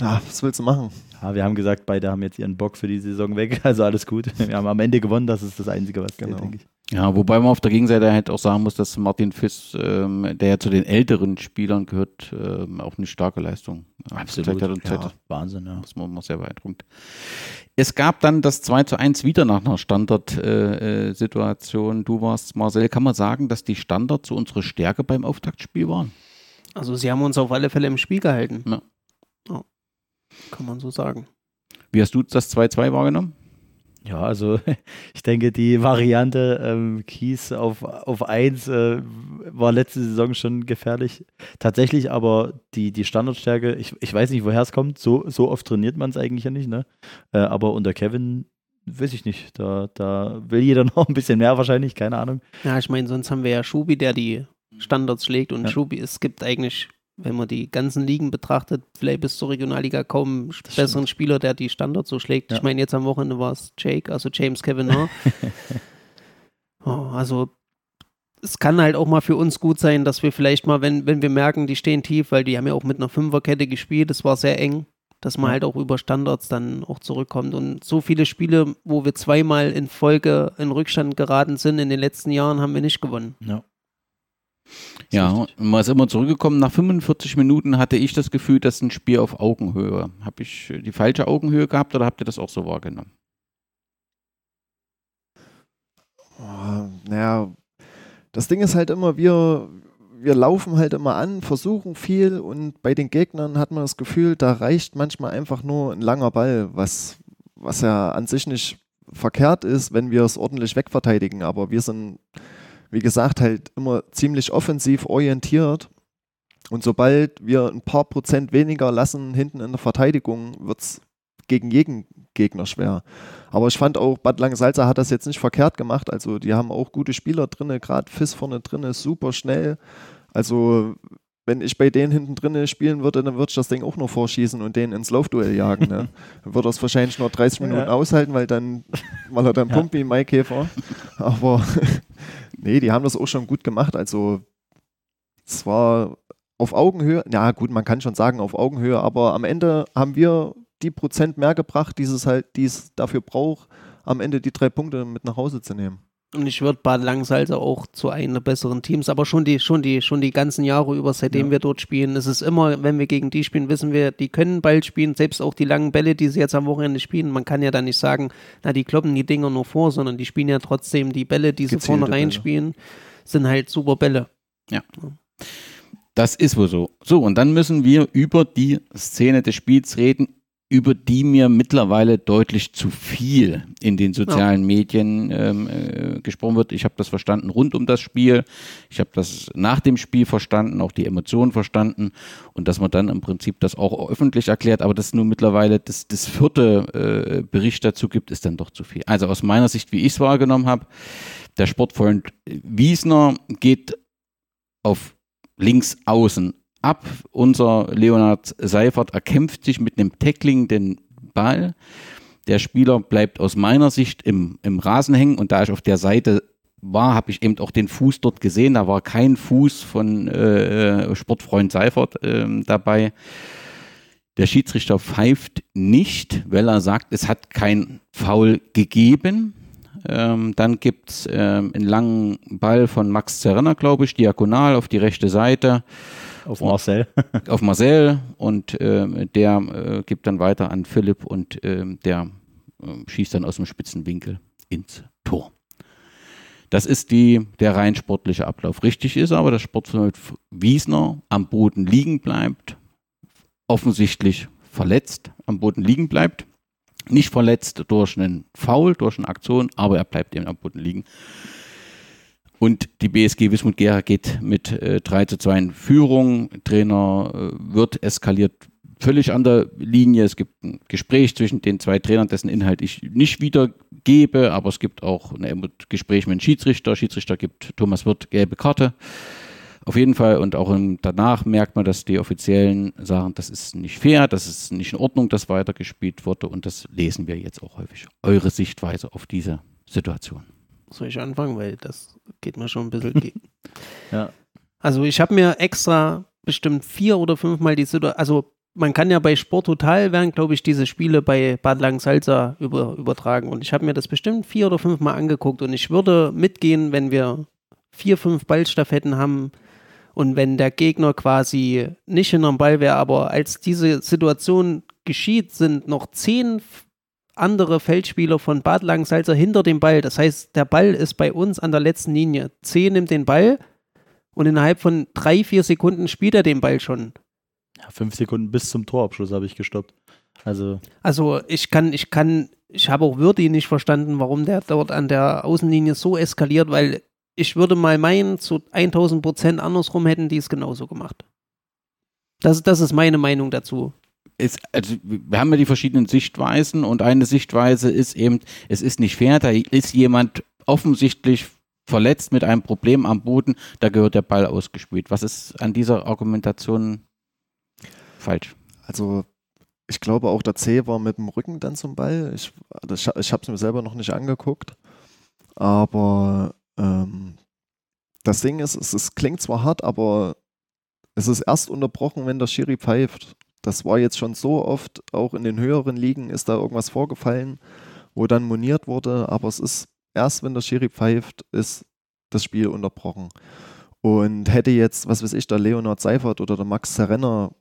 ja, was willst du machen? Ja, wir haben gesagt, beide haben jetzt ihren Bock für die Saison weg, also alles gut. Wir haben am Ende gewonnen, das ist das Einzige, was Genau. zählt, denke ich. Ja, wobei man auf der Gegenseite halt auch sagen muss, dass Martin Fiss, ähm, der ja zu den älteren Spielern gehört, ähm, auch eine starke Leistung äh, gezeigt hat und ja, Zeit- Wahnsinn, ja. Das war immer sehr beeindruckend. Es gab dann das 2 zu 1 wieder nach einer Standard-Situation. du warst, Marcel, kann man sagen, dass die Standards so unsere Stärke beim Auftaktspiel waren? Also sie haben uns auf alle Fälle im Spiel gehalten. Ja. Kann man so sagen. Wie hast du das 2-2 wahrgenommen? Ja, also ich denke, die Variante ähm, Kies auf, auf 1 äh, war letzte Saison schon gefährlich. Tatsächlich aber die, die Standardstärke, ich, ich weiß nicht, woher es kommt, so, so oft trainiert man es eigentlich ja nicht, ne? Äh, aber unter Kevin weiß ich nicht, da, da will jeder noch ein bisschen mehr wahrscheinlich, keine Ahnung. Ja, ich meine, sonst haben wir ja Schubi, der die Standards schlägt und Ja. Schubi, es gibt eigentlich, wenn man die ganzen Ligen betrachtet, vielleicht bis zur Regionalliga kaum Das besseren Spieler, der die Standards so schlägt. Ja. Ich meine, jetzt am Wochenende war es Jake, also James Kavanaugh. oh, also es kann halt auch mal für uns gut sein, dass wir vielleicht mal, wenn, wenn wir merken, die stehen tief, weil die haben ja auch mit einer Fünferkette gespielt, das war sehr eng, dass man Ja. halt auch über Standards dann auch zurückkommt. Und so viele Spiele, wo wir zweimal in Folge in Rückstand geraten sind in den letzten Jahren, haben wir nicht gewonnen. Ja. Ja, richtig. und man ist immer zurückgekommen. Nach 45 Minuten hatte ich das Gefühl, das ist ein Spiel auf Augenhöhe. Habe ich äh, die falsche Augenhöhe gehabt oder habt ihr das auch so wahrgenommen? Oh, naja, das Ding ist halt immer, wir, wir laufen halt immer an, versuchen viel und bei den Gegnern hat man das Gefühl, da reicht manchmal einfach nur ein langer Ball, was, was ja an sich nicht verkehrt ist, wenn wir es ordentlich wegverteidigen. Aber wir sind, wie gesagt, halt immer ziemlich offensiv orientiert. Und sobald wir ein paar Prozent weniger lassen hinten in der Verteidigung, wird es gegen jeden Gegner schwer. Aber ich fand auch, Bad Langensalza hat das jetzt nicht verkehrt gemacht. Also die haben auch gute Spieler drin, gerade Fiss vorne drin super schnell. Also wenn ich bei denen hinten drin spielen würde, dann würde ich das Ding auch noch vorschießen und den ins Laufduell jagen. Ne? Dann würde er es wahrscheinlich nur 30 Minuten ja. aushalten, weil dann, weil er dann ja. pumpt wie ein Maikäfer. Aber nee, die haben das auch schon gut gemacht. Also es war auf Augenhöhe, ja gut, man kann schon sagen auf Augenhöhe, aber am Ende haben wir die Prozent mehr gebracht, die es halt, die es dafür braucht, am Ende die drei Punkte mit nach Hause zu nehmen. Und ich würde Bad Langsalze auch zu einem der besseren Teams, aber schon die, schon die, schon die ganzen Jahre über, seitdem ja. wir dort spielen, ist es immer, wenn wir gegen die spielen, wissen wir, die können Ball spielen, selbst auch die langen Bälle, die sie jetzt am Wochenende spielen. Man kann ja dann nicht sagen, na, die kloppen die Dinger nur vor, sondern die spielen ja trotzdem die Bälle, die sie vorne reinspielen, sind halt super Bälle. Ja. Das ist wohl so. So, und dann müssen wir über die Szene des Spiels reden, über die mir mittlerweile deutlich zu viel in den sozialen. Medien ähm, äh, gesprochen wird. Ich habe das verstanden rund um das Spiel. Ich habe das nach dem Spiel verstanden, auch die Emotionen verstanden und dass man dann im Prinzip das auch öffentlich erklärt, aber dass es nur mittlerweile das, das vierte äh, Bericht dazu gibt, ist dann doch zu viel. Also aus meiner Sicht, wie ich es wahrgenommen habe, der Sportfreund Wiesner geht auf links außen ab. Unser Leonard Seifert erkämpft sich mit einem Tackling den Ball. Der Spieler bleibt aus meiner Sicht im, im Rasen hängen und da ich auf der Seite war, habe ich eben auch den Fuß dort gesehen. Da war kein Fuß von äh, Sportfreund Seifert äh, dabei. Der Schiedsrichter pfeift nicht, weil er sagt, es hat kein Foul gegeben. Ähm, dann gibt es ähm, einen langen Ball von Max Zerrenner, glaube ich, diagonal auf die rechte Seite. Auf Marcel. auf Marcel und äh, der äh, gibt dann weiter an Philipp und äh, der ähm, schießt dann aus dem spitzen Winkel ins Tor. Das ist die, der rein sportliche Ablauf. Richtig ist aber, dass Sportfreund Wiesner am Boden liegen bleibt, offensichtlich verletzt am Boden liegen bleibt. Nicht verletzt durch einen Foul, durch eine Aktion, aber er bleibt eben am Boden liegen. Und die BSG Wismut Gera geht mit äh, 3 zu 2 in Führung. Trainer äh, wird eskaliert völlig an der Linie. Es gibt ein Gespräch zwischen den zwei Trainern, dessen Inhalt ich nicht wiedergebe, aber es gibt auch ein Gespräch mit dem Schiedsrichter. Schiedsrichter gibt Thomas Wirth gelbe Karte. Auf jeden Fall und auch danach merkt man, dass die Offiziellen sagen, das ist nicht fair, das ist nicht in Ordnung, dass weitergespielt wurde und das lesen wir jetzt auch häufig. Eure Sichtweise auf diese Situation. Soll ich anfangen, weil das geht mir schon ein bisschen gegen. ja. Also ich habe mir extra bestimmt vier oder fünfmal die Situation, also man kann ja bei Sport Total werden, glaube ich, diese Spiele bei Bad Langensalza über, übertragen. Und ich habe mir das bestimmt vier oder fünfmal angeguckt. Und ich würde mitgehen, wenn wir vier, fünf Ballstaffetten haben und wenn der Gegner quasi nicht hinterm Ball wäre, aber als diese Situation geschieht, sind noch zehn andere Feldspieler von Bad Langensalza hinter dem Ball. Das heißt, der Ball ist bei uns an der letzten Linie. C nimmt den Ball und innerhalb von drei, vier Sekunden spielt er den Ball schon. Ja, fünf Sekunden bis zum Torabschluss habe ich gestoppt. Also, also ich kann, ich kann, ich habe auch Würdi nicht verstanden, warum der dort an der Außenlinie so eskaliert, weil ich würde mal meinen, zu 1000 Prozent andersrum hätten die es genauso gemacht. Das, das ist meine Meinung dazu ist, also wir haben ja die verschiedenen Sichtweisen und eine Sichtweise ist eben, es ist nicht fair, da ist jemand offensichtlich verletzt mit einem Problem am Boden, da gehört der Ball ausgespielt. Was ist an dieser Argumentation falsch? Also ich glaube auch der C war mit dem Rücken dann zum Ball. Ich, das, ich habe es mir selber noch nicht angeguckt, aber ähm, das Ding ist, es, es klingt zwar hart, aber es ist erst unterbrochen, wenn der Schiri pfeift das war jetzt schon so oft, auch in den höheren Ligen ist da irgendwas vorgefallen, wo dann moniert wurde, aber es ist erst, wenn der Schiri pfeift, ist das Spiel unterbrochen. Und hätte jetzt, was weiß ich, der Leonard Seifert oder der Max Serrenner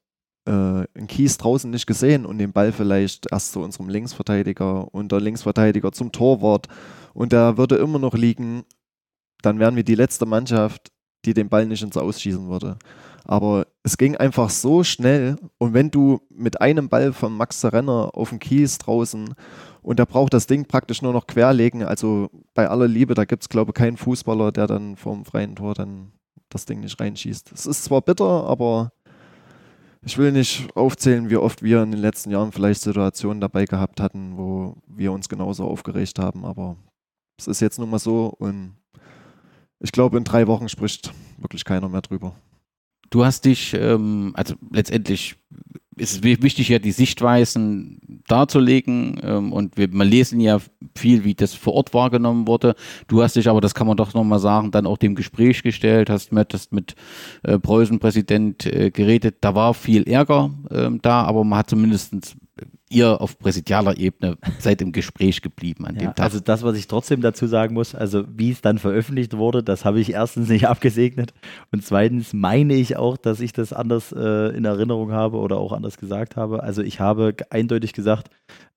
äh, einen Kies draußen nicht gesehen und den Ball vielleicht erst zu unserem Linksverteidiger und der Linksverteidiger zum Torwart und der würde immer noch liegen, dann wären wir die letzte Mannschaft, die den Ball nicht ins Ausschießen würde. Aber es ging einfach so schnell und wenn du mit einem Ball von Max Renner auf dem Kies draußen und der braucht das Ding praktisch nur noch querlegen, also bei aller Liebe, da gibt es glaube ich keinen Fußballer, der dann vorm freien Tor dann das Ding nicht reinschießt. Es ist zwar bitter, aber ich will nicht aufzählen, wie oft wir in den letzten Jahren vielleicht Situationen dabei gehabt hatten, wo wir uns genauso aufgeregt haben, aber es ist jetzt nun mal so und ich glaube, in drei Wochen spricht wirklich keiner mehr drüber. Du hast dich, ähm, also letztendlich ist es wichtig, ja die Sichtweisen darzulegen ähm, und wir, wir lesen ja viel, wie das vor Ort wahrgenommen wurde. Du hast dich aber, das kann man doch nochmal sagen, dann auch dem Gespräch gestellt, hast mit, hast mit äh, Preußen-Präsident äh, geredet. Da war viel Ärger ähm, da, aber man hat zumindest ihr auf präsidialer Ebene seid im Gespräch geblieben an Ja, dem Tag. also das, was ich trotzdem dazu sagen muss, also wie es dann veröffentlicht wurde, das habe ich erstens nicht abgesegnet und zweitens meine ich auch, dass ich das anders äh, in Erinnerung habe oder auch anders gesagt habe. Also ich habe eindeutig gesagt,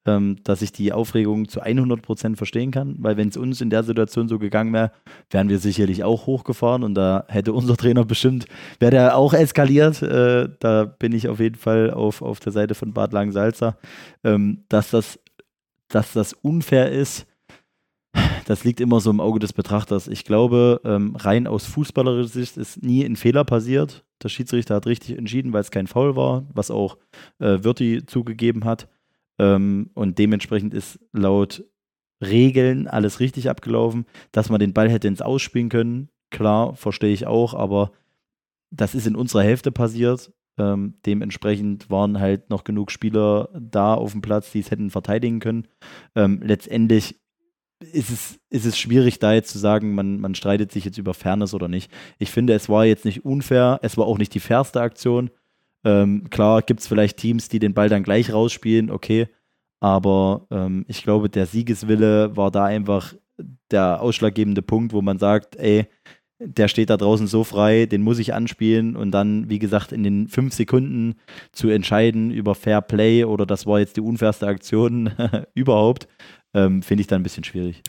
ähm, dass ich die Aufregung zu 100 Prozent verstehen kann, weil wenn es uns in der Situation so gegangen wäre, wären wir sicherlich auch hochgefahren und da hätte unser Trainer bestimmt, wäre der auch eskaliert. Äh, da bin ich auf jeden Fall auf, auf der Seite von Bad Langensalza, ähm, dass das dass das unfair ist, das liegt immer so im Auge des Betrachters. Ich glaube, ähm, rein aus fußballerischer Sicht ist nie ein Fehler passiert. Der Schiedsrichter hat richtig entschieden, weil es kein Foul war, was auch äh, Wirti zugegeben hat. Ähm, und dementsprechend ist laut Regeln alles richtig abgelaufen. Dass man den Ball hätte ins Ausspielen können, klar, verstehe ich auch, aber das ist in unserer Hälfte passiert. Ähm, dementsprechend waren halt noch genug Spieler da auf dem Platz, die es hätten verteidigen können. Ähm, letztendlich ist es, ist es schwierig, da jetzt zu sagen, man, man streitet sich jetzt über Fairness oder nicht. Ich finde, es war jetzt nicht unfair, es war auch nicht die fairste Aktion. Ähm, klar gibt es vielleicht Teams, die den Ball dann gleich rausspielen, okay. Aber ähm, ich glaube, der Siegeswille war da einfach der ausschlaggebende Punkt, wo man sagt, ey, der steht da draußen so frei, den muss ich anspielen und dann, wie gesagt, in den fünf Sekunden zu entscheiden über Fair Play oder das war jetzt die unfairste Aktion überhaupt, ähm, finde ich dann ein bisschen schwierig.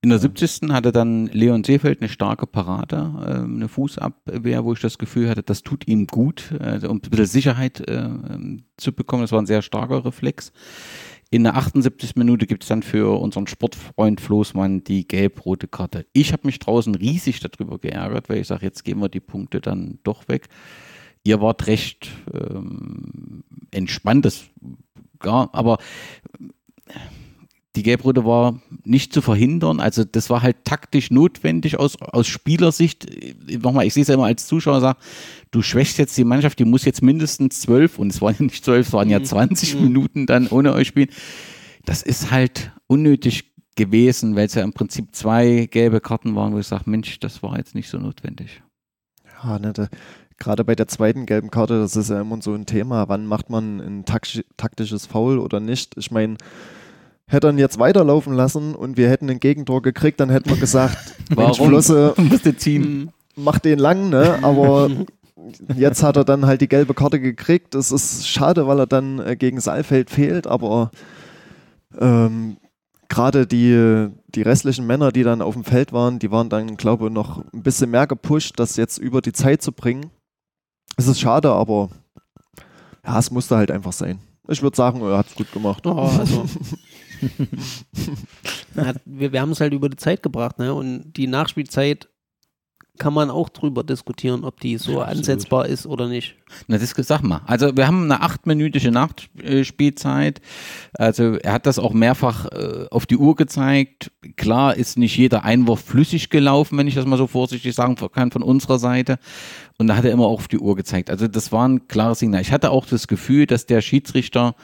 In der 70. hatte dann Leon Seefeld eine starke Parade, äh, eine Fußabwehr, wo ich das Gefühl hatte, das tut ihm gut, äh, um ein bisschen Sicherheit äh, ähm, zu bekommen. Das war ein sehr starker Reflex. In der 78. Minute gibt es dann für unseren Sportfreund Floßmann die gelb-rote Karte. Ich habe mich draußen riesig darüber geärgert, weil ich sage, jetzt gehen wir die Punkte dann doch weg. Ihr wart recht ähm, entspannt, das, ja, aber die Gelbrote war nicht zu verhindern. Also das war halt taktisch notwendig aus, aus Spielersicht. Nochmal, ich sehe es ja immer als Zuschauer, sage, du schwächst jetzt die Mannschaft, die muss jetzt mindestens zwölf, und es waren ja nicht zwölf, es waren ja 20 Minuten dann ohne euch spielen. Das ist halt unnötig gewesen, weil es ja im Prinzip zwei gelbe Karten waren, wo ich sage, Mensch, das war jetzt nicht so notwendig. Ja, ne, da, gerade bei der zweiten gelben Karte, das ist ja immer so ein Thema. Wann macht man ein taktisch, taktisches Foul oder nicht? Ich meine, hätte er jetzt weiterlaufen lassen und wir hätten ein Gegentor gekriegt, dann hätten wir gesagt, Mensch, Warum? Flosse, Musste ziehen. mach den lang, ne? Aber jetzt hat er dann halt die gelbe Karte gekriegt. Das ist schade, weil er dann äh, gegen Saalfeld fehlt, aber ähm, gerade die, die restlichen Männer, die dann auf dem Feld waren, die waren dann, glaube ich, noch ein bisschen mehr gepusht, das jetzt über die Zeit zu bringen. Es ist schade, aber ja, es musste halt einfach sein. Ich würde sagen, er hat es gut gemacht. Oh, also. Wir, wir haben es halt über die Zeit gebracht, ne? Und die Nachspielzeit kann man auch drüber diskutieren, ob die so Ja, ansetzbar ist oder nicht. Na, das sag mal. Also wir haben eine achtminütige Nachspielzeit. Also er hat das auch mehrfach äh, auf die Uhr gezeigt. Klar ist nicht jeder Einwurf flüssig gelaufen, wenn ich das mal so vorsichtig sagen kann von unserer Seite. Und da hat er immer auch auf die Uhr gezeigt. Also das war ein klares Signal. Ich hatte auch das Gefühl, dass der Schiedsrichter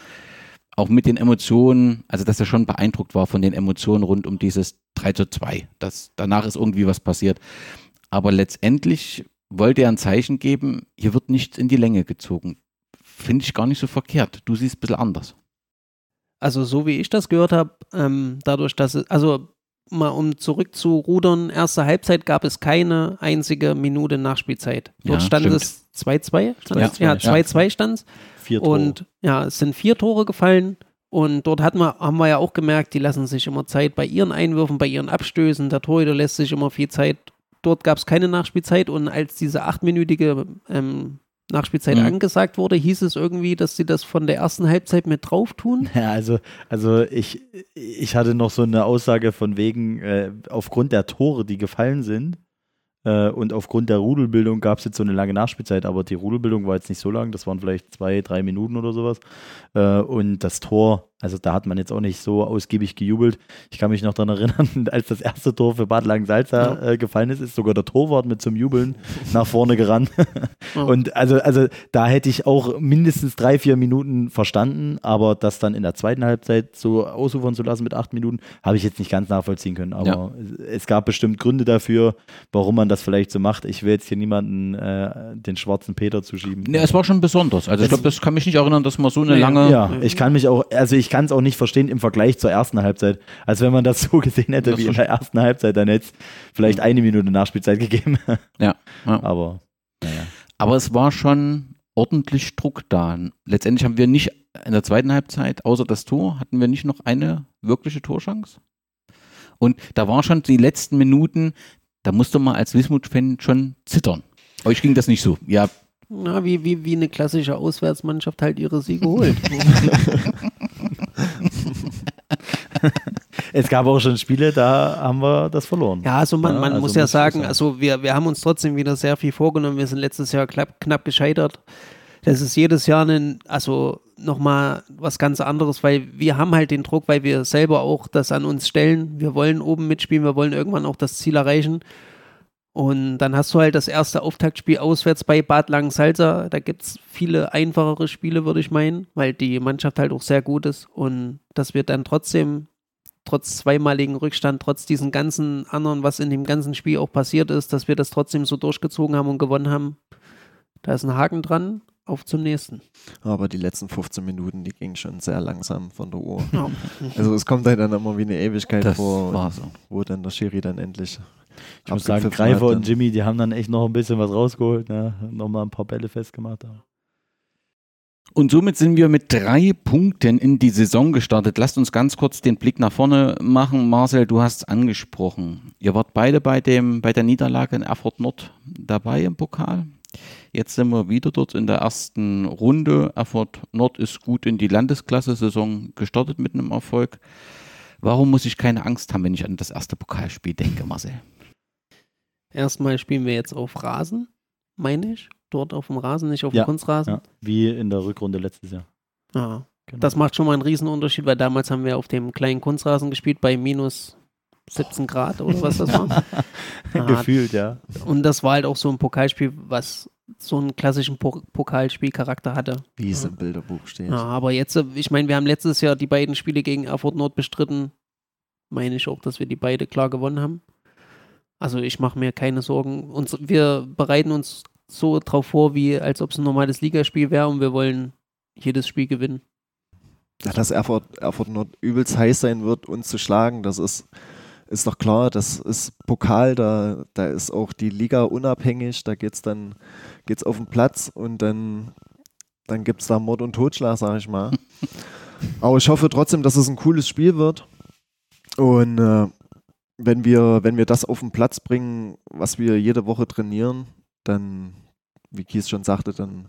auch mit den Emotionen, also dass er schon beeindruckt war von den Emotionen rund um dieses 3 zu 2. Das, danach ist irgendwie was passiert. Aber letztendlich wollte er ein Zeichen geben, hier wird nichts in die Länge gezogen. Finde ich gar nicht so verkehrt. Du siehst ein bisschen anders. Also so wie ich das gehört habe, ähm, dadurch, dass es, also mal um zurückzurudern, erste Halbzeit gab es keine einzige Minute Nachspielzeit. Dort Ja, stand stimmt. es 2-2, stand Ja, es? ja, ja. 2-2 stand es. Und ja, es sind vier Tore gefallen. Und dort hat man, haben wir ja auch gemerkt, die lassen sich immer Zeit bei ihren Einwürfen, bei ihren Abstößen. Der Torhüter lässt sich immer viel Zeit dort gab es keine Nachspielzeit und als diese achtminütige ähm, Nachspielzeit Mhm. angesagt wurde, hieß es irgendwie, dass sie das von der ersten Halbzeit mit drauf tun. Ja, also, also ich, ich hatte noch so eine Aussage von wegen, äh, aufgrund der Tore, die gefallen sind, äh, und aufgrund der Rudelbildung gab es jetzt so eine lange Nachspielzeit, aber die Rudelbildung war jetzt nicht so lang, das waren vielleicht zwei, drei Minuten oder sowas. Äh, und das Tor, also da hat man jetzt auch nicht so ausgiebig gejubelt. Ich kann mich noch daran erinnern, als das erste Tor für Bad Langensalza äh, gefallen ist, ist sogar der Torwart mit zum Jubeln nach vorne gerannt. Oh. Und also, also da hätte ich auch mindestens drei, vier Minuten verstanden, aber das dann in der zweiten Halbzeit so ausufern zu lassen mit acht Minuten, habe ich jetzt nicht ganz nachvollziehen können. Aber Ja. es gab bestimmt Gründe dafür, warum man das vielleicht so macht. Ich will jetzt hier niemanden äh, den schwarzen Peter zuschieben. Ne, es war schon besonders. Also ich glaube, das kann mich nicht erinnern, dass man so eine Nee, lange. Ja, ich kann mich auch, also ich kann es auch nicht verstehen im Vergleich zur ersten Halbzeit. Also wenn man das so gesehen hätte Das wie in der ersten Halbzeit, dann hätte es vielleicht eine Minute Nachspielzeit gegeben. Ja, ja. Aber naja. Aber es war schon ordentlich Druck da. Letztendlich haben wir nicht in der zweiten Halbzeit, außer das Tor, hatten wir nicht noch eine wirkliche Torchance. Und da war schon die letzten Minuten, da musste man als Wismut-Fan schon zittern. Euch ging das nicht so. Ja, Na, wie, wie, wie eine klassische Auswärtsmannschaft halt ihre Siege holt. Es gab auch schon Spiele, da haben wir das verloren. Ja, also man, Ja, man also muss ja sagen, sagen. also wir, wir haben uns trotzdem wieder sehr viel vorgenommen. Wir sind letztes Jahr knapp, knapp gescheitert. Das ist jedes Jahr ein, also nochmal was ganz anderes, weil wir haben halt den Druck, weil wir selber auch das an uns stellen. Wir wollen oben mitspielen, wir wollen irgendwann auch das Ziel erreichen. Und dann hast du halt das erste Auftaktspiel auswärts bei Bad Langensalza. Da gibt es viele einfachere Spiele, würde ich meinen, weil die Mannschaft halt auch sehr gut ist. Und dass wir dann trotzdem, trotz zweimaligen Rückstand, trotz diesen ganzen anderen, was in dem ganzen Spiel auch passiert ist, dass wir das trotzdem so durchgezogen haben und gewonnen haben. Da ist ein Haken dran. Auf zum nächsten. Aber die letzten 15 Minuten, die gingen schon sehr langsam von der Uhr. Ja. Also es kommt halt dann immer wie eine Ewigkeit das vor, war so. wo dann der Schiri dann endlich Ich muss sagen, Greifer und Jimmy, die haben dann echt noch ein bisschen was rausgeholt, ne? nochmal ein paar Bälle festgemacht. Aber. Und somit sind wir mit drei Punkten in die Saison gestartet. Lasst uns ganz kurz den Blick nach vorne machen. Marcel, du hast es angesprochen. Ihr wart beide bei, dem, bei der Niederlage in Erfurt Nord dabei im Pokal. Jetzt sind wir wieder dort in der ersten Runde. Erfurt Nord ist gut in die Landesklasse-Saison gestartet mit einem Erfolg. Warum muss ich keine Angst haben, wenn ich an das erste Pokalspiel denke, Marcel? Erstmal spielen wir jetzt auf Rasen, meine ich. Dort auf dem Rasen, nicht auf dem Ja, Kunstrasen. Ja, wie in der Rückrunde letztes Jahr. Ja. Genau. Das macht schon mal einen Riesenunterschied, weil damals haben wir auf dem kleinen Kunstrasen gespielt bei minus 17 Grad oder was das war. Ja. Gefühlt, ja. Und das war halt auch so ein Pokalspiel, was so einen klassischen po Pokalspielcharakter hatte. wie es im Bilderbuch steht. Ja, aber jetzt, ich meine, wir haben letztes Jahr die beiden Spiele gegen Erfurt Nord bestritten. Meine ich auch, dass wir die beide klar gewonnen haben. Also ich mache mir keine Sorgen. Uns, wir bereiten uns so drauf vor, wie als ob es ein normales Ligaspiel wäre und wir wollen jedes Spiel gewinnen. Ja, dass Erfurt, Erfurt Nord übelst heiß sein wird, uns zu schlagen, das ist, ist doch klar. Das ist Pokal, da, da ist auch die Liga unabhängig, da geht's dann geht's auf den Platz und dann, dann gibt es da Mord und Totschlag, sag ich mal. Aber ich hoffe trotzdem, dass es ein cooles Spiel wird. Und äh, wenn, wir, wenn wir das auf den Platz bringen, was wir jede Woche trainieren, dann, wie Kies schon sagte, dann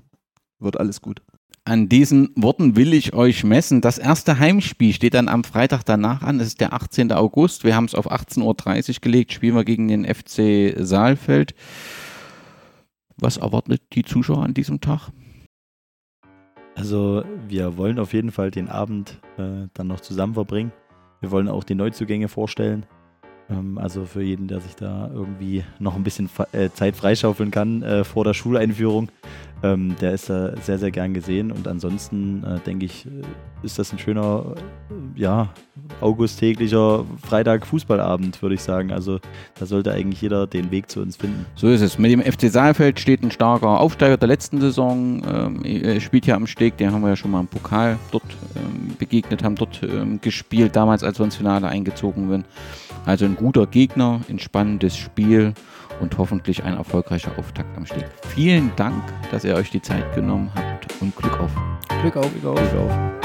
wird alles gut. An diesen Worten will ich euch messen. Das erste Heimspiel steht dann am Freitag danach an. Es ist der 18. August. Wir haben es auf 18.30 Uhr gelegt. Spielen wir gegen den FC Saalfeld. Was erwartet die Zuschauer an diesem Tag? Also wir wollen auf jeden Fall den Abend äh, dann noch zusammen verbringen. Wir wollen auch die Neuzugänge vorstellen. Ähm, also für jeden, der sich da irgendwie noch ein bisschen äh, Zeit freischaufeln kann äh, vor der Schuleinführung, ähm, der ist da sehr, sehr gern gesehen. Und ansonsten äh, denke ich, ist das ein schöner, ja, augusttäglicher Freitag-Fußballabend, würde ich sagen. Also da sollte eigentlich jeder den Weg zu uns finden. So ist es. Mit dem FC Saalfeld steht ein starker Aufsteiger der letzten Saison. Ähm, spielt ja am Steg, den haben wir ja schon mal im Pokal dort ähm, begegnet, haben dort ähm, gespielt, damals als wir ins Finale eingezogen sind. Also ein guter Gegner, ein spannendes Spiel und hoffentlich ein erfolgreicher Auftakt am Steg. Vielen Dank, dass ihr euch die Zeit genommen habt und Glück auf. Glück auf. Glück auf. Glück auf.